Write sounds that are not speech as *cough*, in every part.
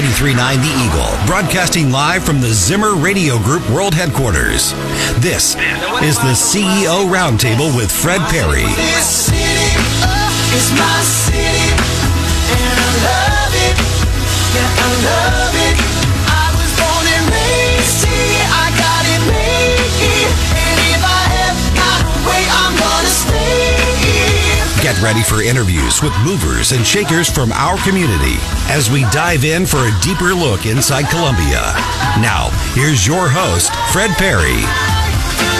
93.9 The Eagle, broadcasting live from the Zimmer Radio Group World Headquarters. This is the CEO Roundtable with Fred Perry. City uh, Get ready for interviews with movers and shakers from our community as we dive in for a deeper look inside Columbia. Now, here's your host, Fred Perry.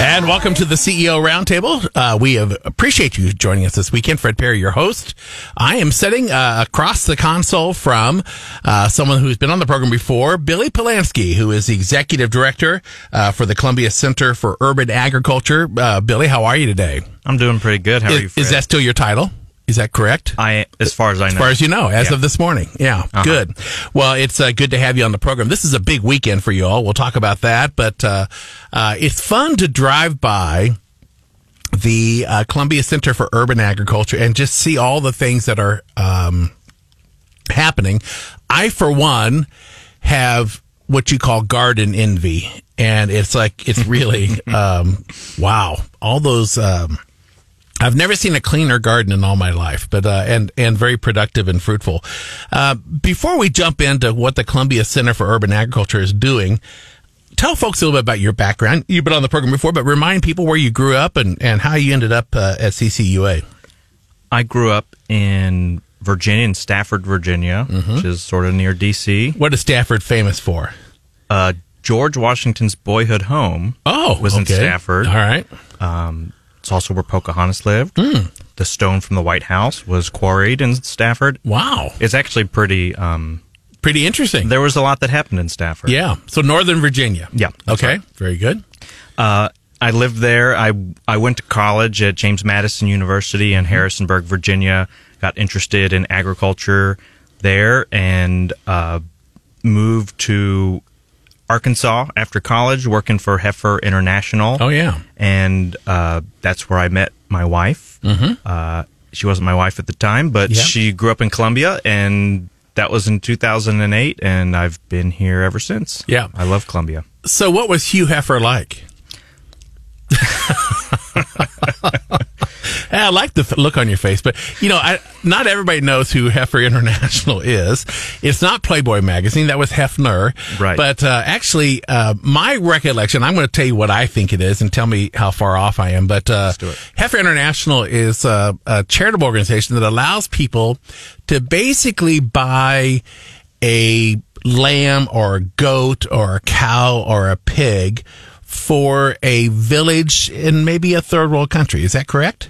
And welcome to the CEO Roundtable. Uh, we have, appreciate you joining us this weekend. Fred Perry, your host. I am sitting uh, across the console from uh, someone who's been on the program before, Billy Polansky, who is the executive director uh, for the Columbia Center for Urban Agriculture. Uh, Billy, how are you today? I'm doing pretty good. How are you? Fred? is that still your title? Is that correct? I, as far as I know, As far as you know, as Yeah. of this morning. Yeah, good. Well, it's uh, good to have you on the program. This is a big weekend for you all. We'll talk about that, but uh, uh, it's fun to drive by the uh, Columbia Center for Urban Agriculture and just see all the things that are um, happening. I, for one, have what you call garden envy, and it's like it's really *laughs* um, wow. All those. Um, I've never seen a cleaner garden in all my life, but uh, and and very productive and fruitful. Uh, before we jump into what the Columbia Center for Urban Agriculture is doing, tell folks a little bit about your background. You've been on the program before, but remind people where you grew up and, and how you ended up uh, at CCUA. I grew up in Virginia, in Stafford, Virginia, Mm-hmm. which is sort of near D.C. What is Stafford famous for? Uh, George Washington's boyhood home Oh, was in. Stafford. All right. Um, it's also where Pocahontas lived. Hmm. The stone from the White House was quarried in Stafford. Wow. It's actually pretty. Um, Pretty interesting. there was a lot that happened in Stafford. yeah. So Northern Virginia. Yeah, Okay. right. Very good. Uh, I lived there. I I went to college at James Madison University in Harrisonburg, Virginia. Got interested in agriculture there and uh, moved to Arkansas after college, working for Heifer International. Oh yeah. and uh, that's where I met my wife. Mm-hmm. Uh, she wasn't my wife at the time, but Yep. she grew up in Columbia, and that was in 2008, and I've been here ever since. Yeah. I love Columbia. So what was Hugh Heifer like? *laughs* I like the look on your face, but you know, I, not everybody knows who Heifer *laughs* International is. It's not Playboy magazine. That was Hefner. Right. But uh, actually, uh, my recollection, I'm going to tell you what I think it is and tell me how far off I am. But uh. Heifer International is uh, a charitable organization that allows people to basically buy a lamb or a goat or a cow or a pig for a village in maybe a third world country. Is that correct?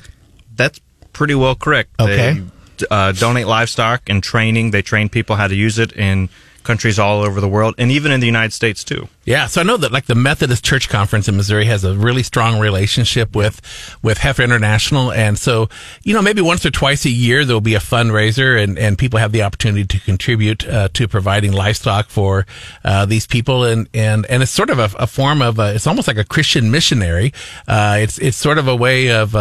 That's pretty well correct. Okay. They uh, donate livestock and training. They train people how to use it in countries all over the world, and even in the United States too. Yeah, so I know that like the Methodist Church Conference in Missouri has a really strong relationship with with Heifer International, and so you know maybe once or twice a year there will be a fundraiser, and and people have the opportunity to contribute uh, to providing livestock for uh, these people, and and and it's sort of a, a form of a, it's almost like a Christian missionary. Uh, it's it's sort of a way of.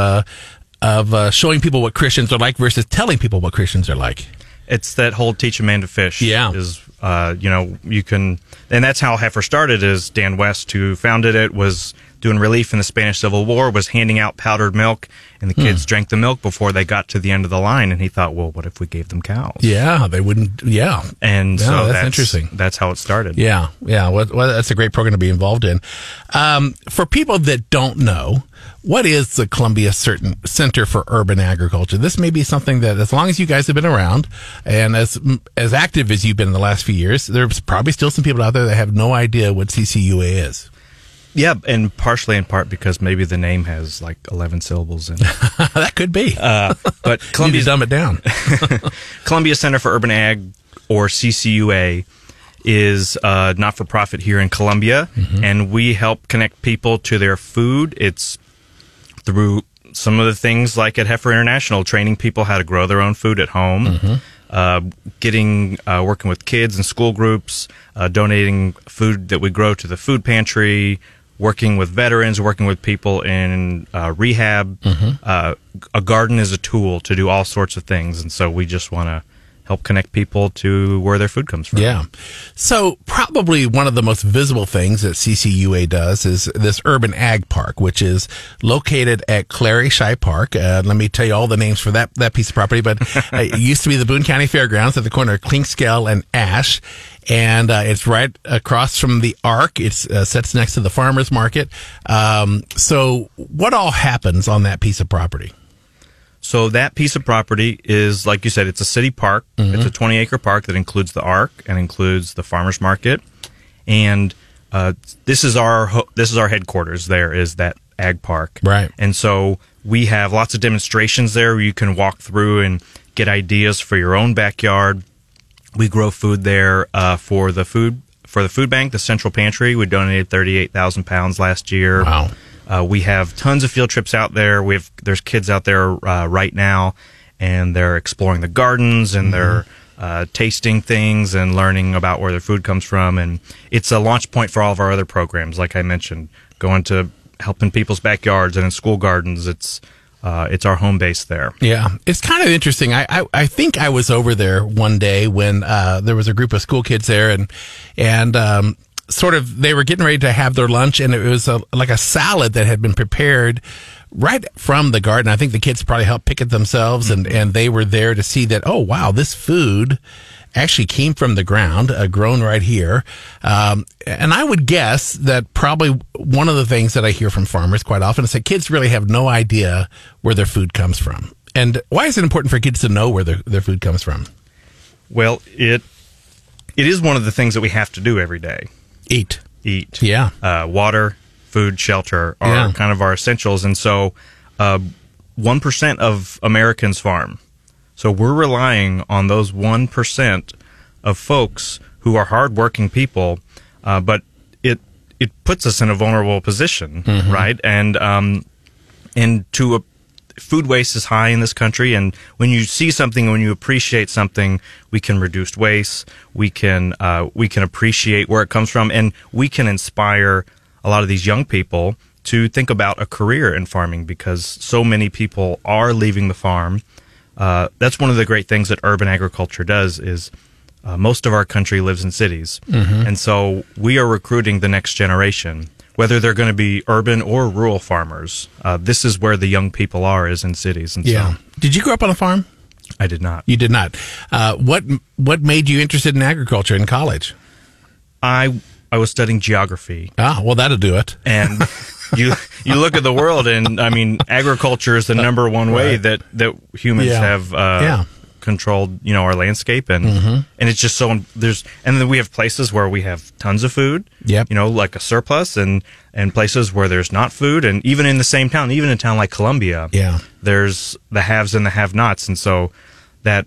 Of uh, showing people what Christians are like versus telling people what Christians are like. It's that whole teach a man to fish. Yeah. Is, uh, you know, you can, and that's how Heifer started is Dan West, who founded it, was doing relief in the Spanish Civil War, was handing out powdered milk, and the Hmm. kids drank the milk before they got to the end of the line. And he thought, well, what if we gave them cows? Yeah, they wouldn't. Yeah, And Yeah, so that's that's, interesting. That's how it started. Yeah, yeah. Well, well, that's a great program to be involved in. Um, for people that don't know, what is the Columbia Certain Center for Urban Agriculture? This may be something that, as long as you guys have been around and as as active as you've been in the last few years, there's probably still some people out there that have no idea what CCUA is. Yeah, and partially in part because maybe the name has like 11 syllables in it. *laughs* that could be. Uh, but *laughs* Columbia, dumb it down. *laughs* Columbia Center for Urban Ag, or CCUA, is uh, not for profit here in Columbia, and we help connect people to their food. It's through some of the things like at Heifer International, training people how to grow their own food at home. Uh, getting uh, working with kids and school groups, uh, donating food that we grow to the food pantry, working with veterans, working with people in uh, rehab. Uh, a garden is a tool to do all sorts of things, and so we just want to help connect people to where their food comes from. Yeah. So probably one of the most visible things that CCUA does is this urban ag park, which is located at Clary Shy Park. Uh, let me tell you all the names for that, that piece of property, but *laughs* uh, it used to be the Boone County Fairgrounds at the corner of Clinkscale and Ash. And uh, it's right across from the Ark. It's uh, sits next to the farmers market. Um, so, what all happens on that piece of property? So that piece of property is, like you said, it's a city park. It's a 20 acre park that includes the Ark and includes the farmers market, and uh, this is our ho- this is our headquarters. There is that ag park, Right. And so we have lots of demonstrations there where you can walk through and get ideas for your own backyard. We grow food there uh, for the food for the food bank, the Central Pantry. We donated 38,000 pounds last year. Wow. Uh, we have tons of field trips out there. We have there's kids out there uh, right now, and they're exploring the gardens and they're uh, tasting things and learning about where their food comes from. And it's a launch point for all of our other programs, like I mentioned, going to helping people's backyards and in school gardens. It's uh, it's our home base there. Yeah, it's kind of interesting. I, I, I think I was over there one day when uh, there was a group of school kids there, and and um, sort of they were getting ready to have their lunch, and it was a, like a salad that had been prepared right from the garden. I think the kids probably helped pick it themselves, and and they were there to see that. Oh wow, this food actually came from the ground, uh, grown right here. Um, and I would guess that probably one of the things that I hear from farmers quite often is that kids really have no idea where their food comes from. And why is it important for kids to know where their, their food comes from? Well, it it is one of the things that we have to do every day. Eat. Eat. Yeah. uh, water, food, shelter are Yeah. kind of our essentials. And so, uh, 1% of Americans farm. So we're relying on those 1% of folks who are hardworking people, uh, but it, it puts us in a vulnerable position, right? And, um, and to a, food waste is high in this country and when you see something when you appreciate something we can reduce waste we can uh, we can appreciate where it comes from and we can inspire a lot of these young people to think about a career in farming because so many people are leaving the farm uh, that's one of the great things that urban agriculture does is uh, most of our country lives in cities and so we are recruiting the next generation whether they're going to be urban or rural farmers. Uh, this is where the young people are, is in cities. And Yeah. so Did you grow up on a farm? I did not. You did not. Uh, what what made you interested in agriculture in college? I I was studying geography, Ah, well, that'll do it. and *laughs* you you look at the world, and I mean, agriculture is the number one way Right. that that humans Yeah. have uh, Yeah. controlled, you know, our landscape, and and it's just so there's and then we have places where we have tons of food, Yep. you know, like a surplus, and and places where there's not food, and even in the same town, even in a town like Columbia, Yeah. there's the haves and the have-nots, and so that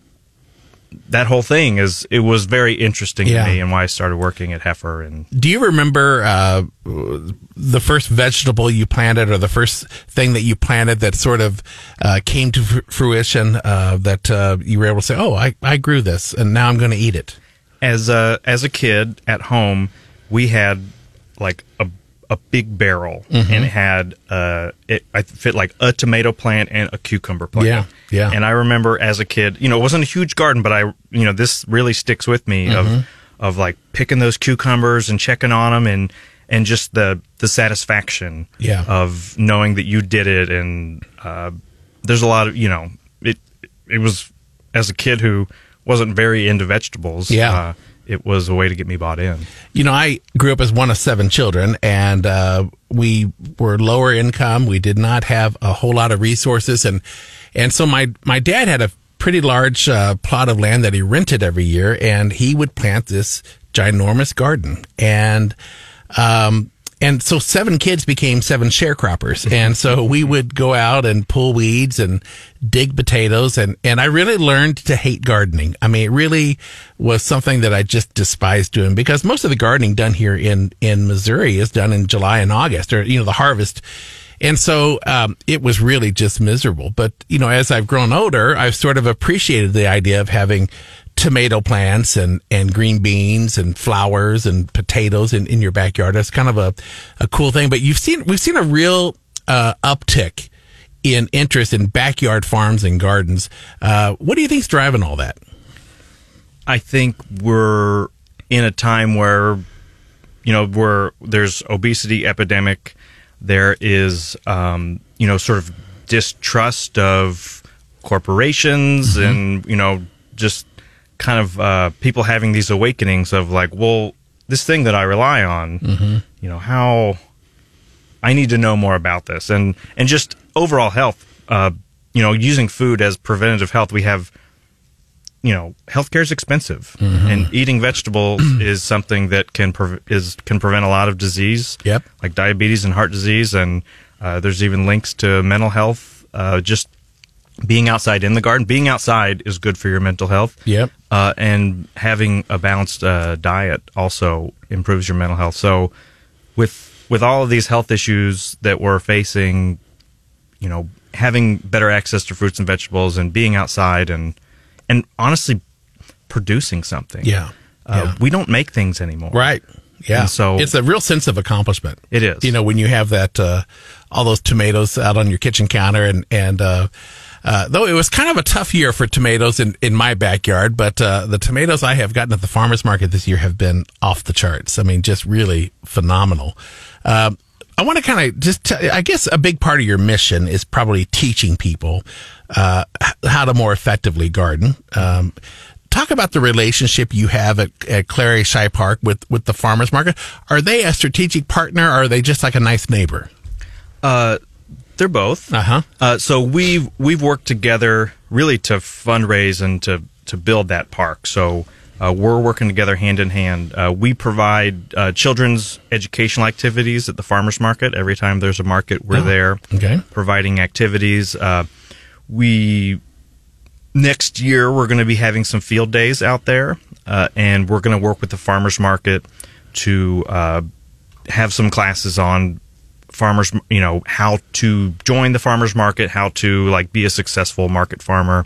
that whole thing is it was very interesting Yeah. to me, and why I started working at Heifer and. Do you remember uh, the first vegetable you planted, or the first thing that you planted that sort of uh, came to fruition? Uh, that uh, you were able to say, "Oh, I, I grew this, and now I'm going to eat it." as a as a kid at home, we had like a a big barrel, Mm-hmm. and it had uh it I fit like a tomato plant and a cucumber plant. Yeah, yeah. And I remember as a kid, you know, it wasn't a huge garden, but I you know this really sticks with me Mm-hmm. of of like picking those cucumbers and checking on them and and just the the satisfaction Yeah. of knowing that you did it and uh, there's a lot of you know it it was as a kid who wasn't very into vegetables Yeah. uh, it was a way to get me bought in You know, I grew up as one of seven children, and uh, we were lower income. We did not have a whole lot of resources, and and so my my dad had a pretty large uh, plot of land that he rented every year, and he would plant this ginormous garden, and um, and so seven kids became seven sharecroppers, and so we would go out and pull weeds and dig potatoes, and and I really learned to hate gardening. I mean, it really was something that I just despised doing because most of the gardening done here in in Missouri is done in July and August, or you know the harvest. And so um, it was really just miserable. But you know, as I've grown older, I've sort of appreciated the idea of having tomato plants and, and green beans and flowers and potatoes in, in your backyard. That's kind of a, a cool thing. But you've seen we've seen a real uh, uptick in interest in backyard farms and gardens. Uh, what do you think's driving all that? I think we're in a time where, you know, where there's obesity epidemic, there is, um, you know, sort of distrust of corporations, and you know, just kind of uh, people having these awakenings of like, well, this thing that I rely on, you know, how I need to know more about this, and and just overall health. Uh, you know, using food as preventative health, we have you know, healthcare is expensive, and eating vegetables *clears throat* is something that can pre- is can prevent a lot of disease. Yep. like diabetes and heart disease, and uh, there's even links to mental health. Uh, just being outside in the garden, being outside is good for your mental health. Yep. uh, and having a balanced uh, diet also improves your mental health. So, with with all of these health issues that we're facing, you know, having better access to fruits and vegetables and being outside and and honestly producing something. Yeah. Uh, Yeah. We don't make things anymore. Right. Yeah. And so- it's a real sense of accomplishment. It is. You know, when you have that, uh, all those tomatoes out on your kitchen counter and, and, uh, uh, though it was kind of a tough year for tomatoes in, in my backyard, but, uh, the tomatoes I have gotten at the farmer's market this year have been off the charts. I mean, just really phenomenal. Um, I want to kind of just, t- I guess a big part of your mission is probably teaching people, uh, how to more effectively garden. Um, talk about the relationship you have at, at Clary Shy Park with, with the farmers market. Are they a strategic partner or are they just like a nice neighbor? Uh, they're both. Uh-huh. Uh, so we've we've worked together really to fundraise and to to build that park. So uh, we're working together hand in hand. Uh, we provide uh, children's educational activities at the farmers market. Every time there's a market, we're Oh, there okay. providing activities. Uh, we next year we're going to be having some field days out there, uh, and we're going to work with the farmers market to uh, have some classes on farmers you know how to join the farmers market how to like be a successful market farmer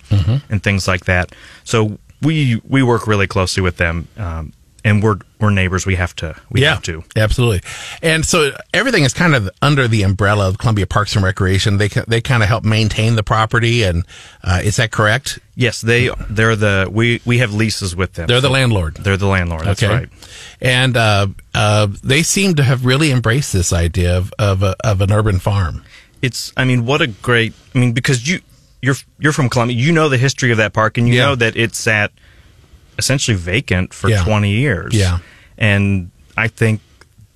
and things like that so we we work really closely with them um, and we're we're neighbors we have to we have to Absolutely. And so everything is kind of under the umbrella of Columbia Parks and Recreation. They they kind of help maintain the property, and uh, is that correct? yes they they're the we we have leases with them They're the landlord. they're the landlord that's okay. right And uh, uh, they seem to have really embraced this idea of of, a, of an urban farm. it's I mean what a great I mean because you you're you're from Columbia you know the history of that park and you Yeah. know that it sat essentially vacant for Yeah. 20 years Yeah. and I think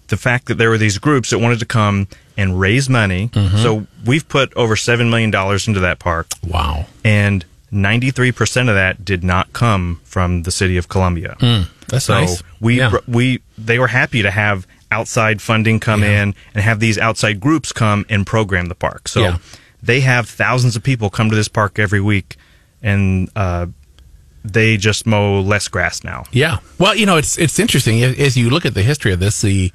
the fact that there were these groups that wanted to come and raise money Mm-hmm. so we've put over 7 million dollars into that park Wow. and 93% of that did not come from the city of Columbia That's so nice. we Yeah. we they were happy to have outside funding come Yeah. in and have these outside groups come and program the park. So Yeah. they have thousands of people come to this park every week, and uh, they just mow less grass now. Yeah. Well, you know, it's it's interesting as as you look at the history of this. The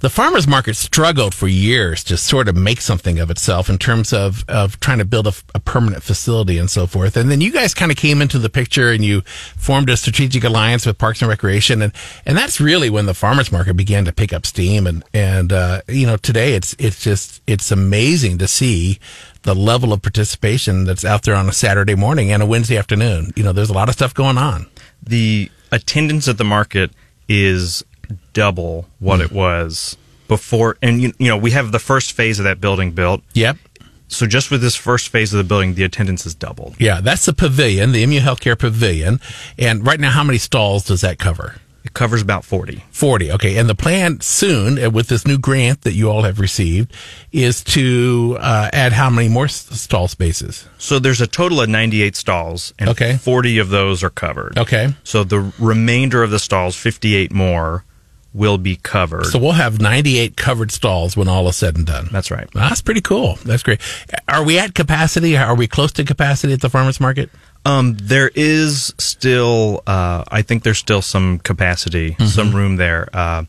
the farmers market struggled for years to sort of make something of itself in terms of of trying to build a, a permanent facility and so forth. And then you guys kind of came into the picture and you formed a strategic alliance with Parks and Recreation, and and that's really when the farmers market began to pick up steam. And and uh, you know, today it's it's just it's amazing to see the level of participation that's out there on a Saturday morning and a Wednesday afternoon. You know, there's a lot of stuff going on. The attendance at the market is double what it was before. And you, you know, we have the first phase of that building built. Yep. So just with this first phase of the building, the attendance is doubled. Yeah, that's the pavilion, the MU Healthcare Pavilion. And right now, how many stalls does that cover? It covers about 40. 40. Okay. And the plan soon, uh, with this new grant that you all have received, is to uh, add how many more stall spaces? So there's a total of 98 stalls, and Okay. 40 of those are covered. Okay. So the remainder of the stalls, 58 more, will be covered. So we'll have 98 covered stalls when all is said and done. That's right. That's pretty cool. That's great. Are we at capacity? Are we close to capacity at the farmers market? Um, there is still, uh, I think there's still some capacity, Mm-hmm. some room there. Uh,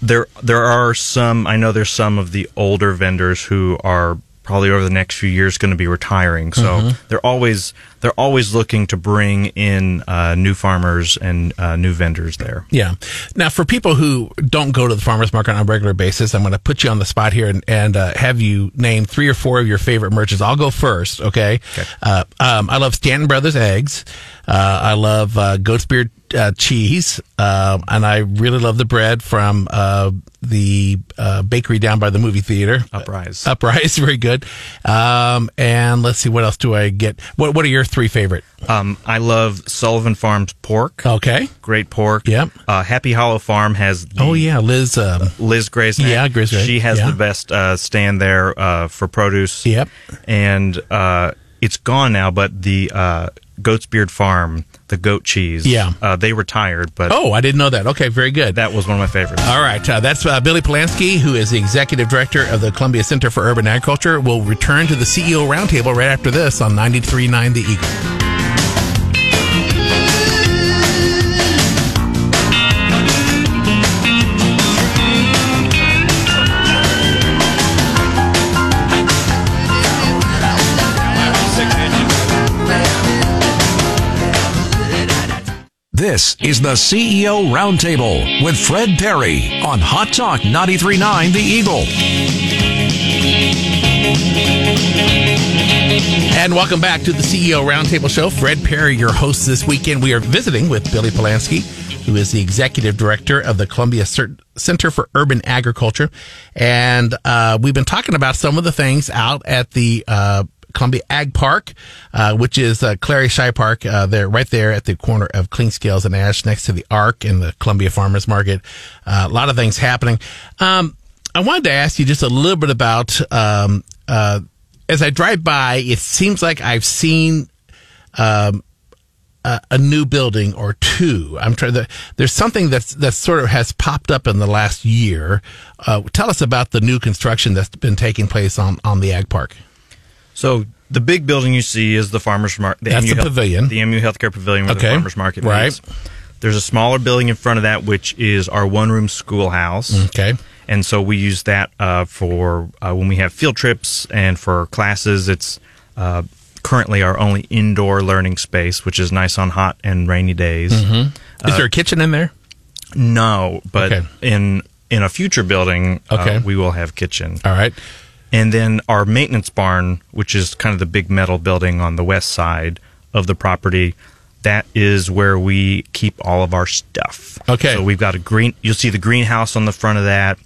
there, there are some. I know there's some of the older vendors who are probably over the next few years going to be retiring. So Mm-hmm. they're always they're always looking to bring in uh, new farmers and uh, new vendors there. Yeah. Now, for people who don't go to the farmers market on a regular basis, I'm going to put you on the spot here and, and uh, have you name three or four of your favorite merchants. I'll go first. Okay. Uh, um, I love Stanton Brothers eggs. Uh, I love uh, goat's beard uh, cheese, um, and I really love the bread from uh, the uh, bakery down by the movie theater. Uprise. Uprise, *laughs* very good. Um, and let's see, what else do I get? What What are your three favorite? Um, I love Sullivan Farms pork. Okay. Great pork. Yep. Uh, Happy Hollow Farm has the Oh yeah, Liz. Um, Liz Graznak. Yeah, Graznak, She has yeah. the best uh, stand there uh, for produce. Yep. And uh, it's gone now, but the uh, Goat's Beard Farm, the goat cheese. Yeah. Uh, they retired, but oh, I didn't know that. Okay, very good. that was one of my favorites. All right, uh, that's uh, Billy Polansky, who is the executive director of the Columbia Center for Urban Agriculture. Will return to the CEO roundtable right after this on 93.9 The Eagle. This is the CEO Roundtable with Fred Perry on Hot Talk 93.9 The Eagle. And welcome back to the CEO Roundtable Show. Fred Perry, your host this weekend. We are visiting with Billy Polansky, who is the executive director of the Columbia Center for Urban Agriculture. And uh, we've been talking about some of the things out at the uh, Columbia Ag Park, uh, which is uh, Clary Shy Park, uh, there, right there at the corner of Clinkscales and Ash, next to the Ark and the Columbia Farmers Market. Uh, a lot of things happening. Um, I wanted to ask you just a little bit about, um, uh, as I drive by, it seems like I've seen um, a, a new building or two. I'm trying to. There's something that's that sort of has popped up in the last year. Uh, tell us about the new construction that's been taking place on on the ag park. So the big building you see is the farmers market. That's the pavilion. The MU Healthcare Pavilion where Okay. the farmers market Right. meets. There's a smaller building in front of that, which is our one room schoolhouse. Okay. And so we use that uh, for uh, when we have field trips and for classes. It's uh, currently our only indoor learning space, which is nice on hot and rainy days. Is there a kitchen in there? No, but Okay. in in a future building, Okay. uh, we will have kitchen. All right. And then our maintenance barn, which is kind of the big metal building on the west side of the property, that is where we keep all of our stuff. Okay. So we've got a green. You'll see the greenhouse on the front of that,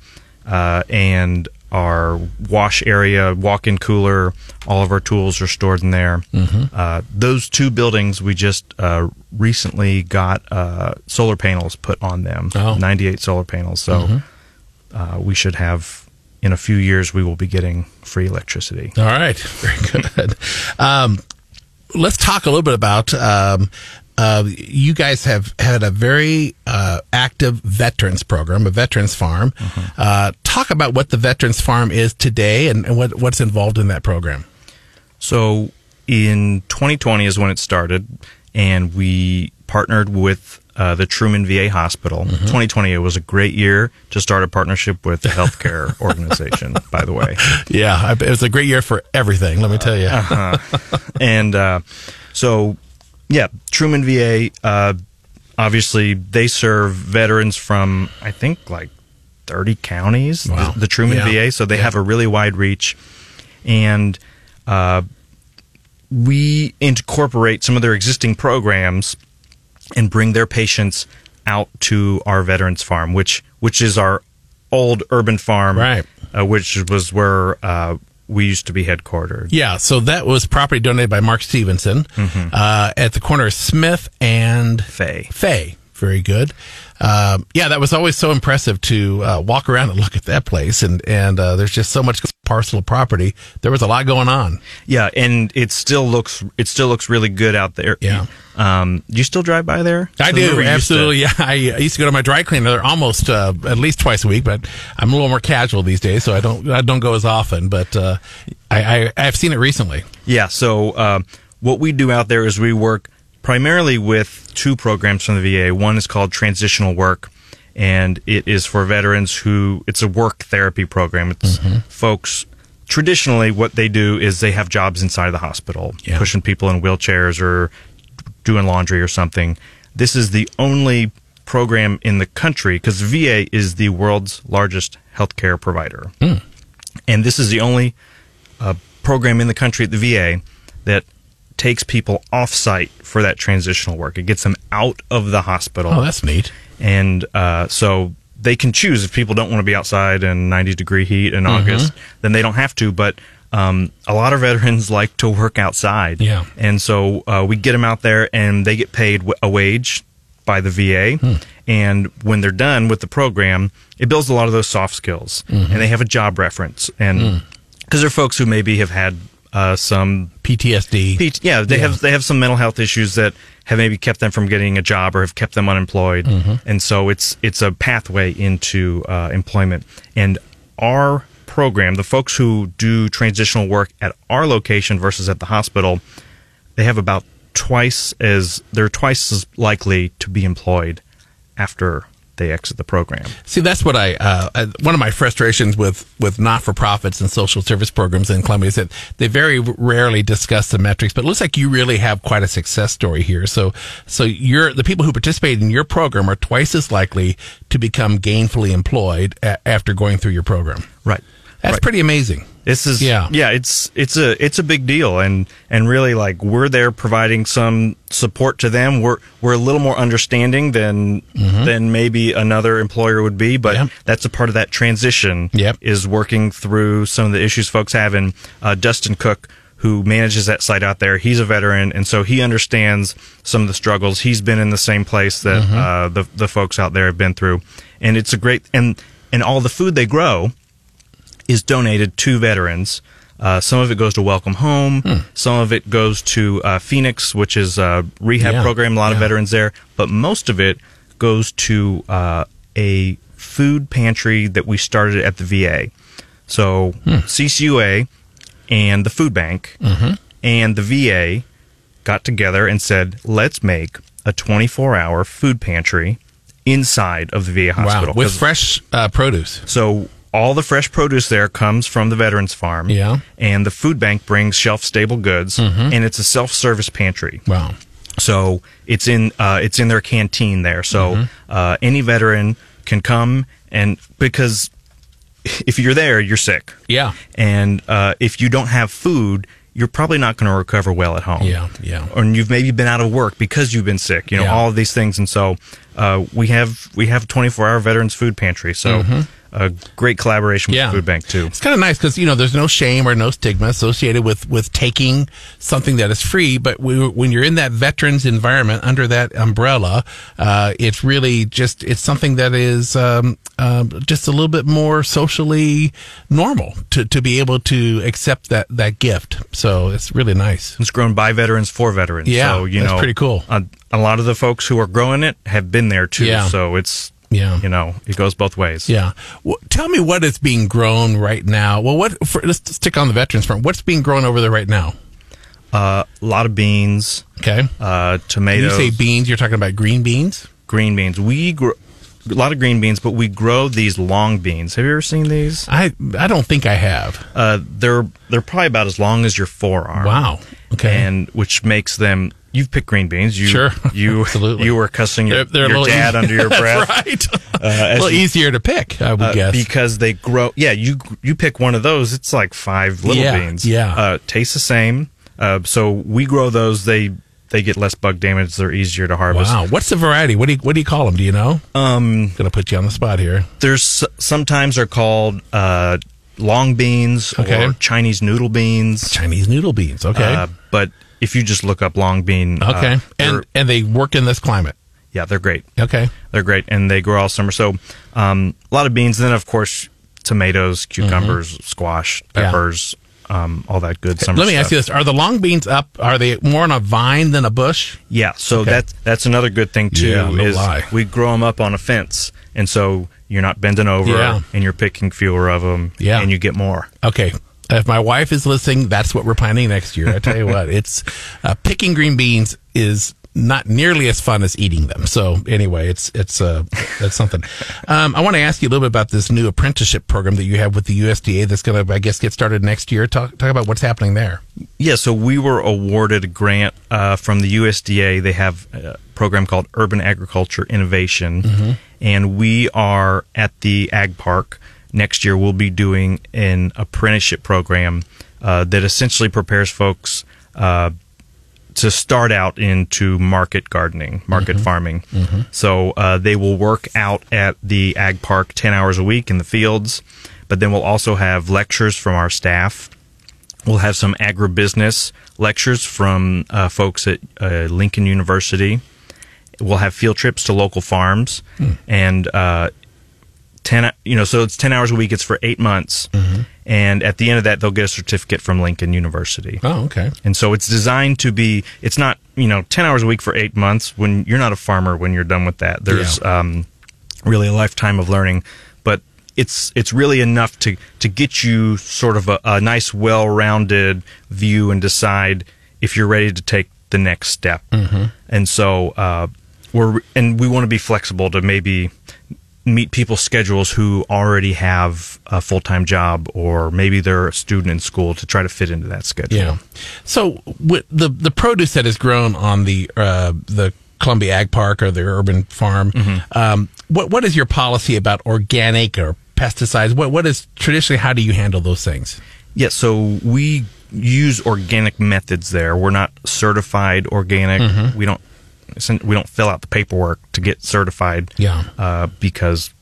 uh, and our wash area, walk-in cooler. All of our tools are stored in there. Mm-hmm. Uh, those two buildings, we just uh, recently got uh, solar panels put on them. Oh. Mm-hmm. 98 solar panels. So uh, we should have. In a few years, we will be getting free electricity. All right. *laughs* Very good. um, let's talk a little bit about. Um, uh, you guys have had a very uh, active veterans program, a veterans farm. Uh, talk about what the veterans farm is today and, and what, what's involved in that program. So in 2020 is when it started, and we partnered with uh, the Truman VA Hospital. 2020 it was a great year to start a partnership with the healthcare *laughs* organization. By the way, Yeah, it was a great year for everything. Let me tell you. and uh, so yeah, Truman VA. Uh, obviously, they serve veterans from I think like 30 counties. Wow. The, the Truman Yeah. VA, so they Yeah. have a really wide reach, and uh, we incorporate some of their existing programs and bring their patients out to our veterans farm, which which is our old urban farm, Right. Uh, which was where uh, we used to be headquartered. Yeah, so that was property donated by Mark Stevenson uh, at the corner of Smith and Fay. Fay. Very good. Um, yeah, that was always so impressive to uh, walk around and look at that place, and and uh, there's just so much parcel of property. There was a lot going on. Yeah, and it still looks it still looks really good out there. Yeah. Um, do you still drive by there? I So do to- absolutely. Yeah, I, used to go to my dry cleaner almost uh, at least twice a week, but I'm a little more casual these days, so I don't I don't go as often. But uh, I, I I've seen it recently. Yeah. So uh, what we do out there is we work primarily with two programs from the VA. One is called Transitional Work, and it is for veterans who it's a work therapy program. It's Mm-hmm. folks. Traditionally, what they do is they have jobs inside of the hospital, Yeah. pushing people in wheelchairs or doing laundry or something. This is the only program in the country because VA is the world's largest healthcare provider. And this is the only uh, program in the country at the VA that takes people off site for that transitional work. It gets them out of the hospital. Oh, that's neat. and uh, so they can choose if people don't want to be outside in 90 degree heat in Mm-hmm. August, then they don't have to. But um, a lot of veterans *laughs* like to work outside, Yeah. and so uh, we get them out there, and they get paid a wage by the VA. Hmm. And when they're done with the program, it builds a lot of those soft skills, Mm-hmm. and they have a job reference, and Hmm. because they're folks who maybe have had uh, some PTSD. P- yeah, they have they have some mental health issues that have maybe kept them from getting a job or have kept them unemployed, and so it's it's a pathway into uh, employment. And our program, the folks who do transitional work at our location versus at the hospital, they have about twice as they're twice as likely to be employed after they exit the program. See, that's what I, uh, one of my frustrations with, with not for profits and social service programs in Columbia is that they very rarely discuss the metrics, but it looks like you really have quite a success story here. So, so you're, the people who participate in your program are twice as likely to become gainfully employed a- after going through your program. Right. That's Right. pretty amazing. This is Yeah. yeah, it's it's a it's a big deal and and really like we're there providing some support to them. We're we're a little more understanding than than maybe another employer would be, but Yep. that's a part of that transition Yep. is working through some of the issues folks have and uh, Dustin Cook who manages that site out there. He's a veteran, and so he understands some of the struggles. He's been in the same place that uh, the the folks out there have been through, and it's a great and and all the food they grow is donated to veterans. Uh, some of it goes to Welcome Home. Hmm. Some of it goes to uh, Phoenix, which is a rehab Yeah, program. A lot of veterans there, but most of it goes to uh, a food pantry that we started at the VA. So Hmm. CCUA and the food bank Mm-hmm. and the VA got together and said, "Let's make a 24-hour food pantry inside of the VA hospital." Wow. With fresh uh, produce. so all the fresh produce there comes from the veterans farm. Yeah. And the food bank brings shelf stable goods and it's a self service pantry. Wow. So it's in uh, it's in their canteen there. So uh, any veteran can come and because if you're there, you're sick. Yeah. And uh, if you don't have food, you're probably not going to recover well at home. Yeah, yeah. Or you've maybe been out of work because you've been sick. You know Yeah. all of these things, and so uh, we have we have 24 hour veterans food pantry. So a great collaboration with. Yeah. the food bank too. It's kind of nice because you know there's no shame or no stigma associated with with taking something that is free. But we, when you're in that veterans environment under that umbrella, uh, it's really just it's something that is um, um, just a little bit more socially normal to to be able to accept that that gift. So it's really nice. It's grown by veterans for veterans. Yeah, so, you know, pretty cool. A, a lot of the folks who are growing it have been there too. Yeah. So it's Yeah. you know it goes both ways. Yeah. Well, tell me what is being grown right now. Well, what for, let's stick on the veterans front. What's being grown over there right now? Uh, a lot of beans, Okay. uh, When you tomatoes, say beans, you're talking about green beans. green beans. We grow a lot of green beans, but we grow these long beans. Have you ever seen these? I I don't think I have. Uh, they're they're probably about as long as your forearm. Wow. Okay. And which makes them. You've picked green beans. You, Sure. You *laughs* Absolutely. You were cussing your, They're- they're your dad easy- under your *laughs* breath. right. Uh, *laughs* a little you- easier to pick, I would uh, guess. because they grow. Yeah, you you pick one of those. It's like five little Yeah, beans. yeah. uh, taste the same. Uh, so we grow those. They they get less bug damage. They're easier to harvest. wow. What's the variety? What do you what do you call them? Do you know? Um, Gonna put you on the spot here. there's sometimes they're called uh, long beans Okay. or Chinese noodle beans. Chinese noodle beans. Okay. Uh, but if you just look up long bean, uh, okay. they're- and and they work in this climate. yeah, they're great. Okay. They're great, and they grow all summer. So um, a lot of beans. Then of course tomatoes, cucumbers, squash, Mm-hmm. Yeah. peppers, um, all that good summer. Let me stuff. ask you this: Are the long beans up? Are they more on a vine than a bush? Yeah, so Okay. that's that's another good thing too. Yeah, no is lie. we grow them up on a fence, and so you're not bending over, Yeah. and you're picking fewer of them, Yeah. and you get more. Okay. If my wife is listening, that's what we're planning next year. I tell you what, *laughs* it's uh, picking green beans is not nearly as fun as eating them. So anyway, it's it's uh that's something. Um, I want to ask you a little bit about this new apprenticeship program that you have with the USDA that's going to, I guess, get started next year. Talk talk about what's happening there. Yeah, so we were awarded a grant uh, from the USDA. They have a program called Urban Agriculture Innovation, Mm-hmm. and we are at the Ag Park next year. We'll be doing an apprenticeship program uh, that essentially prepares folks. Uh, to start out into market gardening, market farming. So uh, they will work out at the ag park ten hours a week in the fields, but then we'll also have lectures from our staff. We'll have some agribusiness lectures from uh, folks at uh, Lincoln University. We'll have field trips to local farms, and uh, ten. You know, so it's ten hours a week. It's for eight months, and at the end of that, they'll get a certificate from Lincoln University. Oh, okay. And so it's designed to be. It's not you know ten hours a week for eight months. When you're not a farmer, when you're done with that, there's um, really a lifetime of learning. But it's it's really enough to to get you sort of a, a nice, well-rounded view and decide if you're ready to take the next step. And so uh, we're and we want to be flexible to maybe meet people's schedules who already have a full-time job or maybe they're a student in school to try to fit into that schedule. Yeah. So with the the produce that is grown on the uh, the Columbia Ag Park or the urban farm, um, what what is your policy about organic or pesticides? What what is traditionally how do you handle those things? Yeah, so we use organic methods there. We're not certified organic. Mm-hmm. We don't we don't fill out the paperwork to get certified. Yeah. uh, because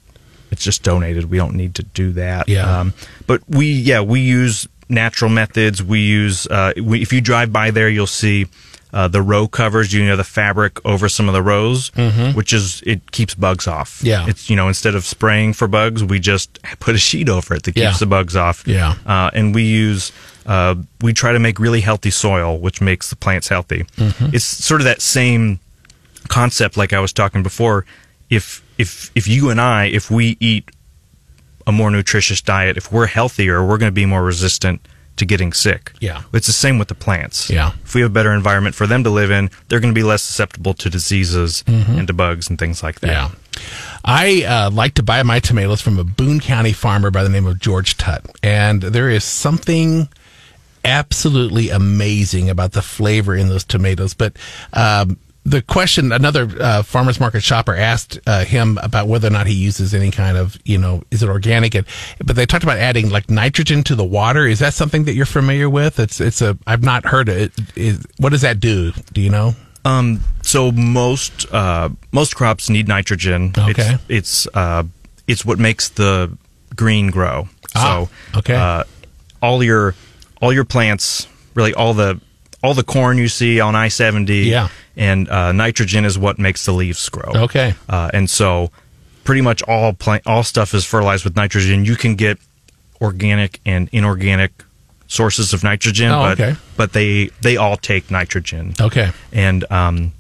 it's just donated. We don't need to do that. Yeah. Um, but we yeah we use natural methods. We use uh, we, if you drive by there, you'll see. Uh, the row covers, you know, the fabric over some of the rows, which is it keeps bugs off. Mm-hmm. Yeah. it's you know instead of spraying for bugs, we just put a sheet over it that keeps Yeah. the bugs off. Yeah. Uh, and we use, uh, we try to make really healthy soil, which makes the plants healthy. Mm-hmm. It's sort of that same concept, like I was talking before. If if if you and I, if we eat a more nutritious diet, if we're healthier, we're going to be more resistant to getting sick. Yeah. it's the same with the plants. Yeah. if we have a better environment for them to live in, they're going to be less susceptible to diseases and to bugs and things like that. Mm-hmm. Yeah. I uh, like to buy my tomatoes from a Boone County farmer by the name of George Tutt. And there is something absolutely amazing about the flavor in those tomatoes. But um, the question, another uh, farmer's market shopper asked uh, him about whether or not he uses any kind of, you know, is it organic? And, but they talked about adding like nitrogen to the water. Is that something that you're familiar with? It's, it's a, I've not heard it. Is, what does that do? Do you know? Um, so most uh, most crops need nitrogen. Okay. It's it's, uh, it's what makes the green grow. Ah, so okay. uh, all your all your plants, really all the all the corn you see on I seventy, Yeah. and uh, nitrogen is what makes the leaves grow. Okay. uh, and so pretty much all plant all stuff is fertilized with nitrogen. You can get organic and inorganic sources of nitrogen, Oh, but okay. but they they all take nitrogen. Okay. And um,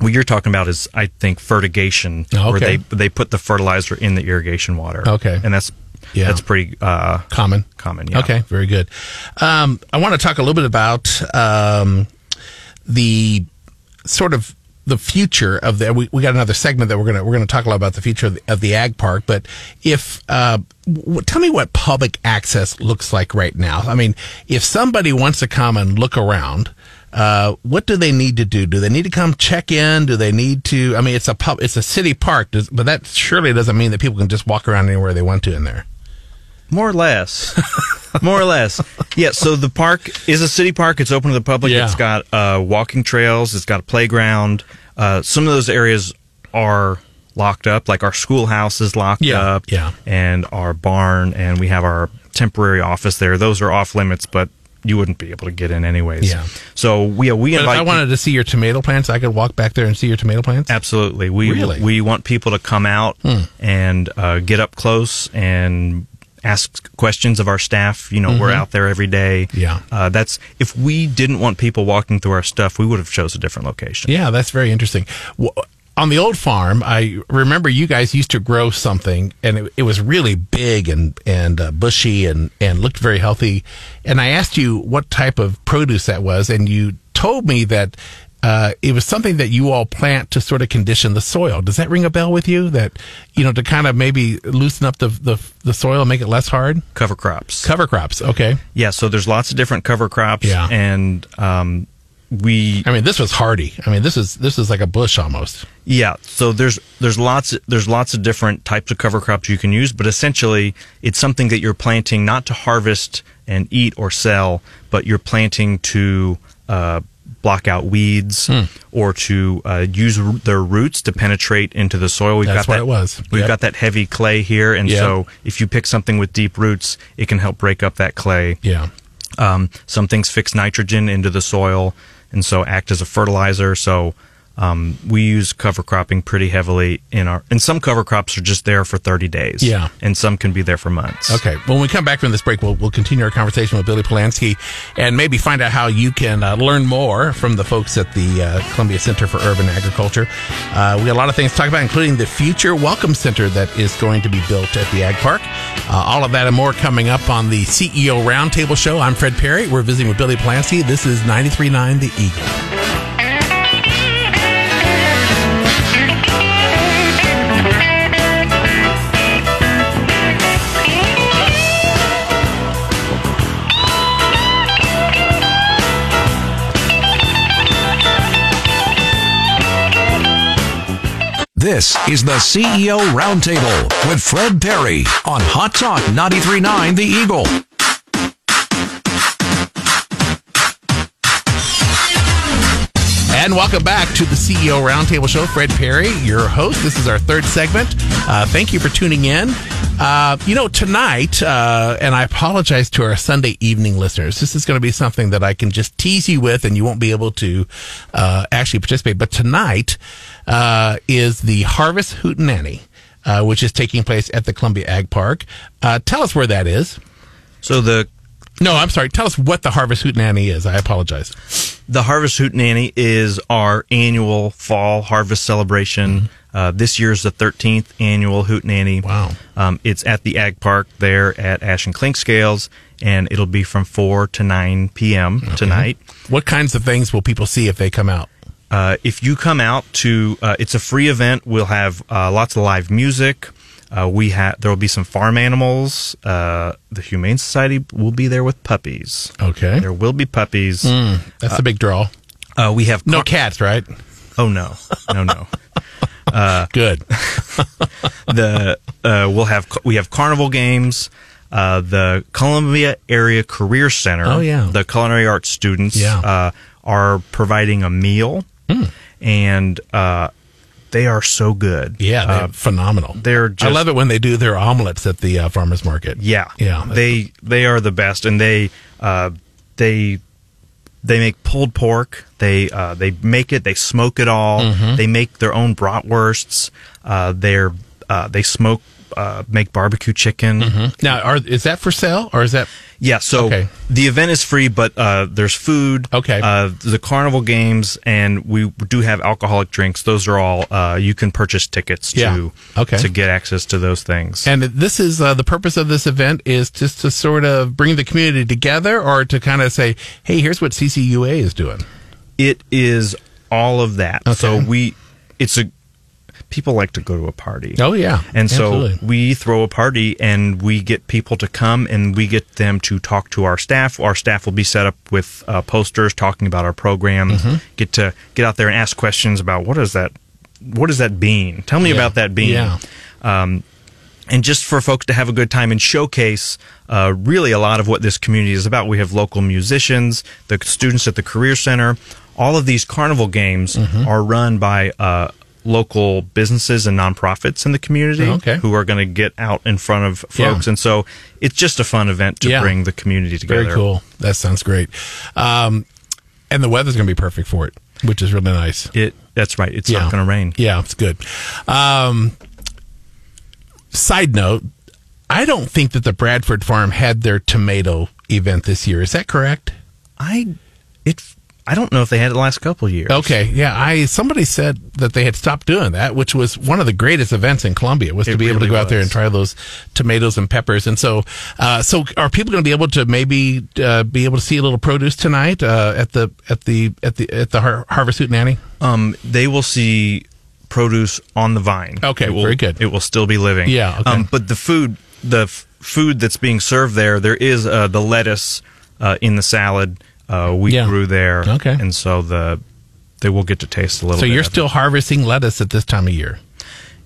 what you're talking about is, I think, fertigation, Oh, where they they put the fertilizer in the irrigation water. Okay. and that's Yeah. that's pretty uh, Common. common. Yeah. Okay, very good. Um, I want to talk a little bit about um, the sort of the future of the. We, we got another segment that we're gonna we're gonna talk a lot about the future of the, of the ag park. But if uh, w- tell me what public access looks like right now. I mean, if somebody wants to come and look around. Uh, what do they need to do? Do they need to come check in? Do they need to? I mean, it's a pub, it's a city park, does, but that surely doesn't mean that people can just walk around anywhere they want to in there. More or less. *laughs* More or less. Yeah, so the park is a city park. It's open to the public. Yeah. It's got uh, walking trails. It's got a playground. Uh, some of those areas are locked up, like our schoolhouse is locked Yeah, up. yeah. And our barn, and we have our temporary office there. Those are off limits, but you wouldn't be able to get in anyways. Yeah. So we we But if I wanted to see your tomato plants, I could walk back there and see your tomato plants. Absolutely. We Really? Hmm. we want people to come out and uh, get up close and ask questions of our staff. You know, we're out there every day. Mm-hmm. Yeah. Uh, that's if we didn't want people walking through our stuff, we would have chose a different location. Yeah, that's very interesting. W- On the old farm, I remember you guys used to grow something, and it, it was really big and and uh, bushy and and looked very healthy. And I asked you what type of produce that was, and you told me that uh, it was something that you all plant to sort of condition the soil. Does that ring a bell with you? That you know to kind of maybe loosen up the the, the soil and make it less hard. Cover crops. Cover crops, okay. yeah. So there's lots of different cover crops. Yeah. And um, we I mean, this was hardy. I mean, this is this is like a bush almost. Yeah, so there's there's lots there's lots of different types of cover crops you can use, but essentially it's something that you're planting not to harvest and eat or sell, but you're planting to uh, block out weeds Hmm. or to uh, use r- their roots to penetrate into the soil. We've That's got what that, it was. We've Yep. got that heavy clay here, and Yep. so if you pick something with deep roots, it can help break up that clay. Yeah. Um, some things fix nitrogen into the soil and so act as a fertilizer. So um, we use cover cropping pretty heavily in our. And some cover crops are just there for 30 days. Yeah. And some can be there for months. Okay. When we come back from this break, we'll, we'll continue our conversation with Billy Polansky and maybe find out how you can uh, learn more from the folks at the uh, Columbia Center for Urban Agriculture. Uh, we got a lot of things to talk about, including the future Welcome Center that is going to be built at the Ag Park. Uh, all of that and more coming up on the CEO Roundtable Show. I'm Fred Perry. We're visiting with Billy Polansky. This is 93.9 The Eagle. This is the CEO Roundtable with Fred Perry on Hot Talk 939 The Eagle. And welcome back to the CEO Roundtable Show. Fred Perry, your host. This is our third segment. Uh, thank you for tuning in. Uh, you know, tonight, uh, and I apologize to our Sunday evening listeners. This is going to be something that I can just tease you with, and you won't be able to uh, actually participate. But tonight uh, is the Harvest Hootenanny, uh, which is taking place at the Columbia Ag Park. Uh, tell us where that is. So the No, I'm sorry. Tell us what the Harvest Hootenanny is. I apologize. The Harvest Hootenanny is our annual fall harvest celebration. Uh, this year's the 13th annual Hootenanny. Wow. Um, it's at the Ag Park there at Ash and Clinkscales, and it'll be from 4 to 9 p.m. tonight. What kinds of things will people see if they come out? Uh, if you come out to, uh, it's a free event. We'll have uh, lots of live music. Uh, we have there will be some farm animals. Uh, the Humane Society will be there with puppies. Okay. There will be puppies. That's a big draw. Uh, we have No cats, right? Oh no, no, no. *laughs* Good. *laughs* the uh, we'll have we have carnival games. Uh, the Columbia Area Career Center. Oh, yeah. The culinary arts students. Yeah. Are providing a meal, and uh, they are so good. Yeah, they're Uh, phenomenal. they're I love it when they do their omelets at the uh, farmers market. Yeah, Yeah. They they are the best, and they uh, they they make pulled pork. They uh, they make it. They smoke it all. Mm-hmm. They make their own bratwursts. Uh, they're uh, they smoke uh, make barbecue chicken. Now, are is that for sale or is that Yeah, so Mm-hmm. Okay. the event is free, but uh, there's food. Okay. Uh, the carnival games, and we do have alcoholic drinks. Those are all uh, you can purchase tickets Yeah. to. Okay. To get access to those things. and this is uh, the purpose of this event is just to sort of bring the community together or to kind of say, hey, here's what CCUA is doing. it is all of that. So we, it's a. People like to go to a party. Oh yeah, And so we throw a party and we get people to come and we get them to talk to our staff. Our staff will be set up with uh, posters talking about our program. Mm-hmm. Get to get out there and ask questions about what is that? What is that bean? Tell me Yeah. about that bean. Yeah. Um, and just for folks to have a good time and showcase uh, really a lot of what this community is about. We have local musicians, the students at the Career Center. All of these carnival games Mm-hmm. are run by uh, local businesses and nonprofits in the community Oh, okay. who are going to get out in front of Yeah. folks. And so it's just a fun event to Yeah. bring the community together. Very cool. That sounds great. Um, and the weather's going to be perfect for it, which is really nice. It that's right. It's Yeah. not going to rain. Yeah, it's good. Um, side note, I don't think that the Bradford Farm had their tomato event this year. Is that correct? I it I don't know if they had it the last couple of years. Okay, yeah. I somebody said that they had stopped doing that, which was one of the greatest events in Columbia was It to be able to really go out there and try those tomatoes and peppers. And so, uh, so are people going to be able to maybe uh, be able to see a little produce tonight uh, at the at the at the at the Har- Harvest Hootenanny? um, they will see produce on the vine. Okay, will- very good. It will still be living. Yeah, okay. Um, but the food, the f- food that's being served there, there is uh, the lettuce uh, in the salad. Uh, we Yeah. grew there. Okay. and so the they will get to taste a little. So bit you're still harvesting lettuce at this time of year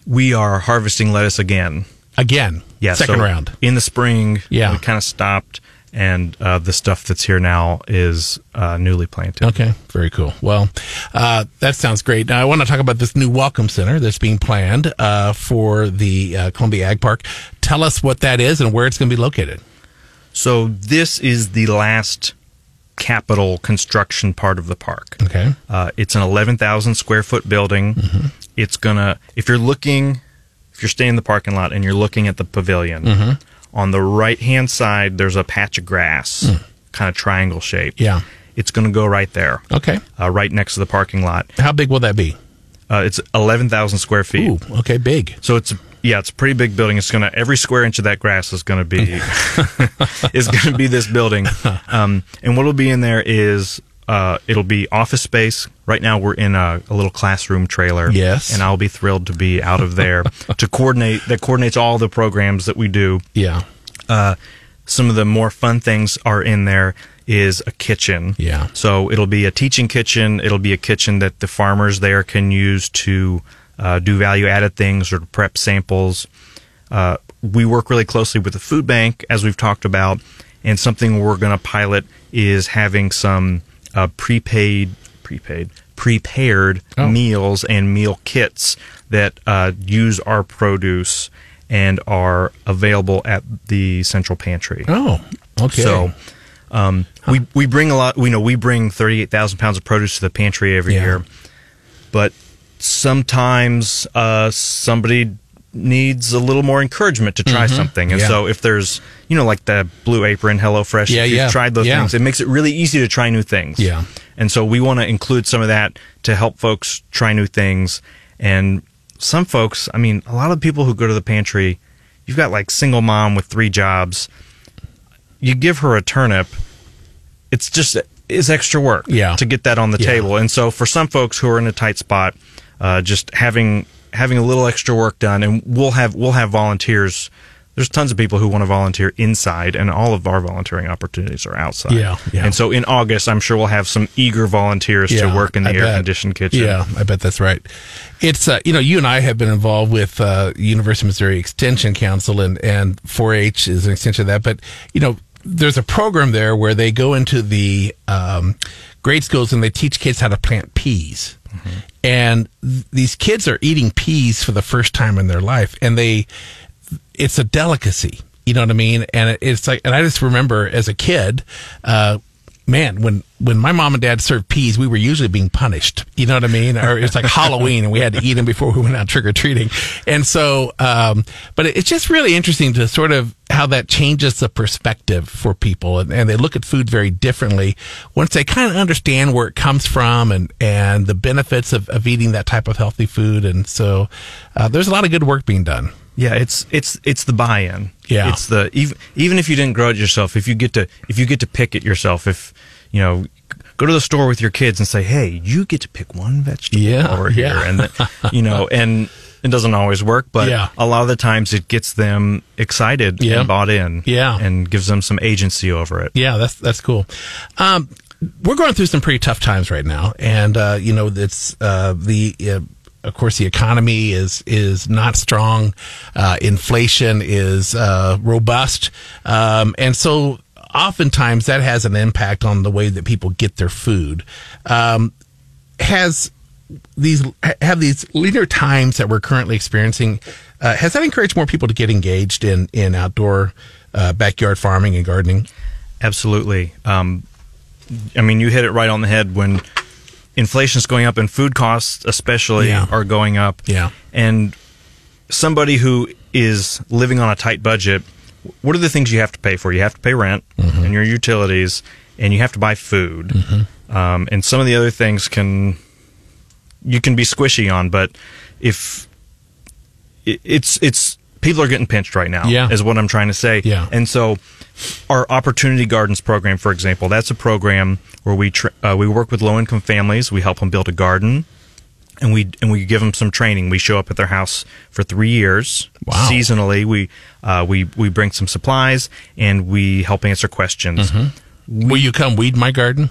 We are harvesting lettuce again. again. Yeah, second so round. in the spring. Yeah. we kind of stopped. and uh, the stuff that's here now is uh, newly planted. Okay, very cool. Well, uh, that sounds great. Now, I want to talk about this new Welcome Center that's being planned uh, for the uh, Columbia Ag Park. Tell us what that is and where it's going to be located. So this is the last capital construction part of the park. Okay. Uh, it's an 11,000 square foot building. It's gonna, if you're looking, if you're staying in the parking lot and you're looking at the pavilion, on the right hand side, there's a patch of grass, kind of triangle shape. Yeah. It's gonna go right there, Okay. uh, right next to the parking lot. How big will that be? Uh, it's 11,000 square feet. Ooh, okay, big. So it's yeah, it's a pretty big building. It's gonna every square inch of that grass is gonna be *laughs* is gonna be this building. Um, and what'll be in there is uh, it'll be office space. Right now we're in a, a little classroom trailer. Yes. and I'll be thrilled to be out of there *laughs* to coordinate that coordinates all the programs that we do. Yeah. Uh, some of the more fun things are in there is a kitchen. Yeah. So it'll be a teaching kitchen. It'll be a kitchen that the farmers there can use to uh, do value added things or to prep samples. Uh, we work really closely with the food bank, as we've talked about, and something we're going to pilot is having some uh, prepaid, prepaid, prepared Oh. meals and meal kits that uh, use our produce and are available at the central pantry. Oh, okay. So um, we we bring a lot. We know we bring thirty eight thousand pounds of produce to the pantry every Yeah. year, but sometimes uh, somebody needs a little more encouragement to try something. And Mm-hmm. Yeah. so if there's you know like the Blue Apron, HelloFresh, Yeah, if you've yeah. tried those Yeah. things, it makes it really easy to try new things. Yeah. And so we want to include some of that to help folks try new things. And some folks, I mean, a lot of people who go to the pantry, you've got like single mom with three jobs. You give her a turnip, it's just it's extra work Yeah. to get that on the table. And so for some folks who are in a tight spot, uh, just having having a little extra work done, and we'll have we'll have volunteers. There's tons of people who want to volunteer inside, and all of our volunteering opportunities are outside. Yeah, yeah. And so in August, I'm sure we'll have some eager volunteers to work in the I air bet. conditioned kitchen. Yeah, I bet that's right. It's uh, you know you and I have been involved with uh, University of Missouri Extension Council and and 4-H is an extension of that. But you know there's a program there where they go into the um, grade schools and they teach kids how to plant peas. And th- these kids are eating peas for the first time in their life, and they it's a delicacy. You know what I mean? And it, it's like, and I just remember as a kid, uh, man, when when my mom and dad served peas, we were usually being punished. You know what I mean? Or it's like Halloween, and we had to eat them before we went out trick or treating. And so, um, but it's just really interesting to sort of how that changes the perspective for people, and, and they look at food very differently once they kind of understand where it comes from and and the benefits of, of eating that type of healthy food. And so, uh, there's a lot of good work being done. Yeah, it's it's it's the buy-in. Yeah. it's the even even if you didn't grow it yourself, if you get to if you get to pick it yourself, if you know, go to the store with your kids and say, "Hey, you get to pick one vegetable Yeah, over yeah. here," and you know, *laughs* and it doesn't always work, but Yeah. a lot of the times it gets them excited Yeah. and bought in, Yeah. and gives them some agency over it. Yeah, that's that's cool. Um, we're going through some pretty tough times right now, and uh, you know, it's uh, the. Uh, of course, the economy is is not strong. Uh, inflation is uh, robust, um, and so oftentimes that has an impact on the way that people get their food. Um, has these have these leaner times that we're currently experiencing? Uh, has that encouraged more people to get engaged in in outdoor uh, backyard farming and gardening? Absolutely. Um, I mean, you hit it right on the head when inflation's going up and food costs, especially, Yeah. are going up. Yeah. And somebody who is living on a tight budget, what are the things you have to pay for? You have to pay rent Mm-hmm. and your utilities, and you have to buy food. Um, and some of the other things can you can be squishy on, but if it, it's it's people are getting pinched right now, Yeah. is what I'm trying to say. Yeah. And so, our Opportunity Gardens program, for example, that's a program where we tr- uh, we work with low income families. We help them build a garden, and we and we give them some training. We show up at their house for three years Wow. seasonally. We uh, we we bring some supplies and we help answer questions. Will you come weed my garden?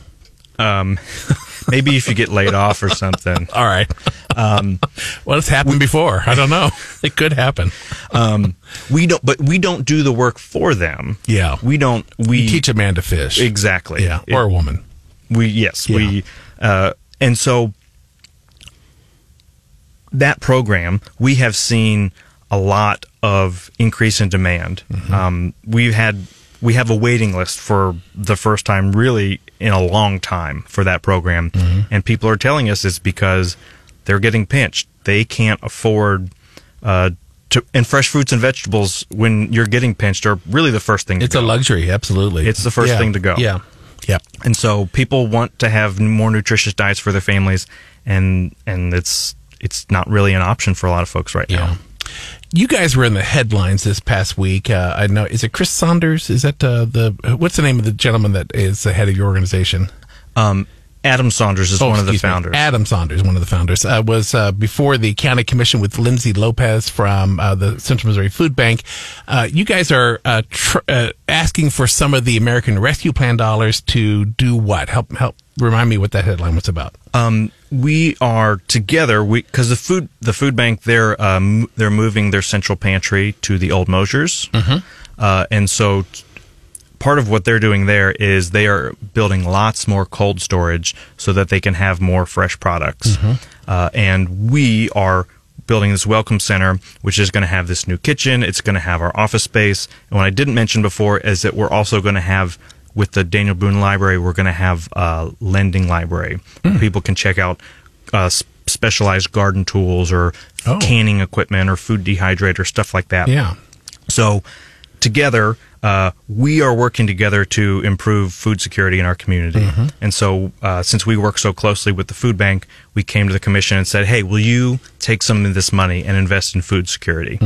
Um, *laughs* maybe if you get laid off or something. All right. Um, well, it's happened before. I don't know. It could happen. We don't, but we don't do the work for them. Yeah. we don't. We teach a man to fish. exactly. Yeah. It- Or a woman. We yes, Yeah. we uh, and so that program we have seen a lot of increase in demand. Mm-hmm. Um, we've had we have a waiting list for the first time really in a long time for that program, Mm-hmm. and people are telling us it's because they're getting pinched. They can't afford. Uh, to, and fresh fruits and vegetables, when you're getting pinched, are really the first thing. To It's a luxury. Absolutely. It's the first Yeah. thing to go. Yeah. Yeah. and so people want to have more nutritious diets for their families and and it's it's not really an option for a lot of folks right Yeah. now You guys were in the headlines this past week. Uh, I know. Is it Chris Saunders? Is that uh, the what's the name of the gentleman that is the head of your organization? um, adam saunders is Oh, one of the excuse me. founders Adam Saunders, one of the founders, uh, was uh, before the county commission with Lindsay Lopez from uh, the Central Missouri Food Bank. Uh, you guys are uh, tr- uh, asking for some of the American Rescue Plan dollars to do what? Help, help. Remind me what that headline was about. um, we are together we because the food the food bank they're um, they're moving their central pantry to the old Moser's. Uh, and so part of what they're doing there is they are building lots more cold storage so that they can have more fresh products. Uh, and we are building this welcome center which is going to have this new kitchen. It's going to have our office space. And what i didn't mention before is that we're also going to have with the daniel boone library we're going to have a lending library where people can check out uh, specialized garden tools or Oh. canning equipment or food dehydrator stuff like that Yeah. so, together, uh, we are working together to improve food security in our community. And so, uh, since we work so closely with the food bank, we came to the commission and said, "Hey, will you take some of this money and invest in food security?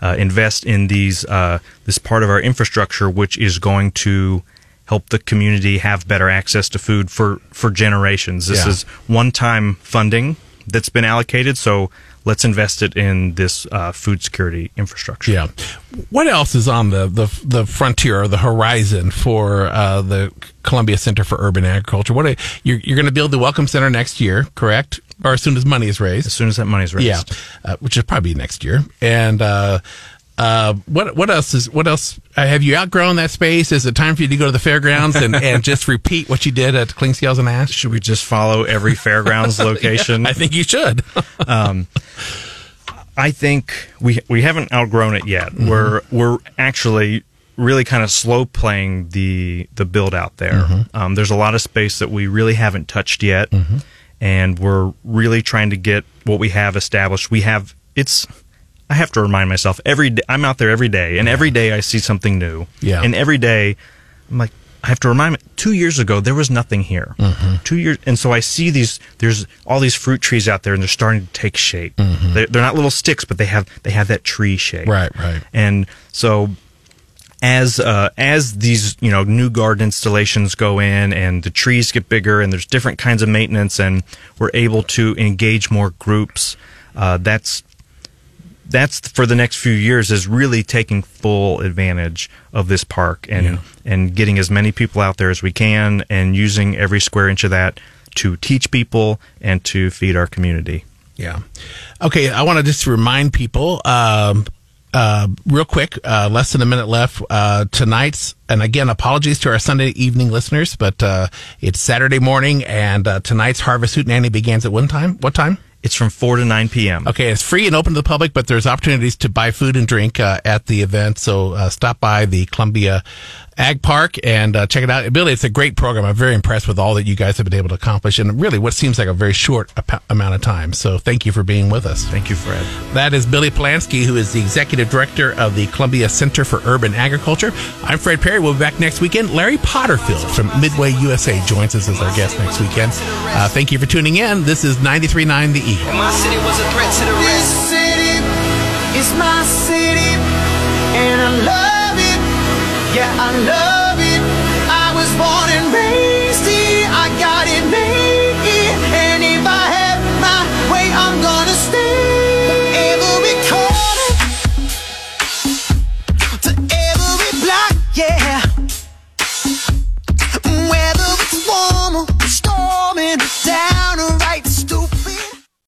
Uh, invest in these uh, this part of our infrastructure, which is going to." Help the community have better access to food for, for generations. This Yeah. is one time funding that's been allocated, so let's invest it in this uh, food security infrastructure. Yeah. What else is on the, the, the frontier or the horizon for uh, the Columbia Center for Urban Agriculture? What are, you're, you're going to build the Welcome Center next year, correct? Or as soon as money is raised? as soon as that money is raised. Yeah, uh, which is probably next year. And uh, what what else is what else? Uh, have you outgrown that space? Is it time for you to go to the fairgrounds and, and just repeat what you did at Clinkscales and Ash? Should we just follow every fairgrounds *laughs* location? I think you should. *laughs* I think we we haven't outgrown it yet. We're we're actually really kind of slow playing the the build out there. Um, there's a lot of space that we really haven't touched yet, and we're really trying to get what we have established. We have it's. I have to remind myself every day. I'm out there every day, and every day I see something new. Yeah. and every day I'm like. I have to remind me. Two years ago, there was nothing here. Two years, and so I see these. There's all these fruit trees out there, and they're starting to take shape. They're, they're not little sticks, but they have they have that tree shape. Right, right. And so, as uh, as these you know new garden installations go in, and the trees get bigger, and there's different kinds of maintenance, and we're able to engage more groups. Uh, that's that's for the next few years is really taking full advantage of this park and Yeah. and getting as many people out there as we can and using every square inch of that to teach people and to feed our community. Yeah. Okay, I want to just remind people, um, uh, real quick, uh, less than a minute left. Uh, tonight's, and again, apologies to our Sunday evening listeners, but uh, it's Saturday morning, and uh, tonight's Harvest Hootenanny begins at one time. What time? It's from 4 to 9 p.m. Okay, it's free and open to the public, but there's opportunities to buy food and drink uh, at the event. So uh, stop by the Columbia Ag Park and uh, check it out. Billy, it's a great program. I'm very impressed with all that you guys have been able to accomplish in really what seems like a very short ap- amount of time. So thank you for being with us. Thank you, Fred. That is Billy Polansky, who is the executive director of the Columbia Center for Urban Agriculture. I'm Fred Perry. We'll be back next weekend. Larry Potterfield from Midway USA joins us as our guest next weekend. Uh, thank you for tuning in. This is 93.9 The Eagle. My city was a threat to the rest. This city is my city, Yeah, I love it. I was born and raised here. I got it made here. And if I have my way, I'm gonna stay. Every corner to every block, yeah. Whether it's warm or storming.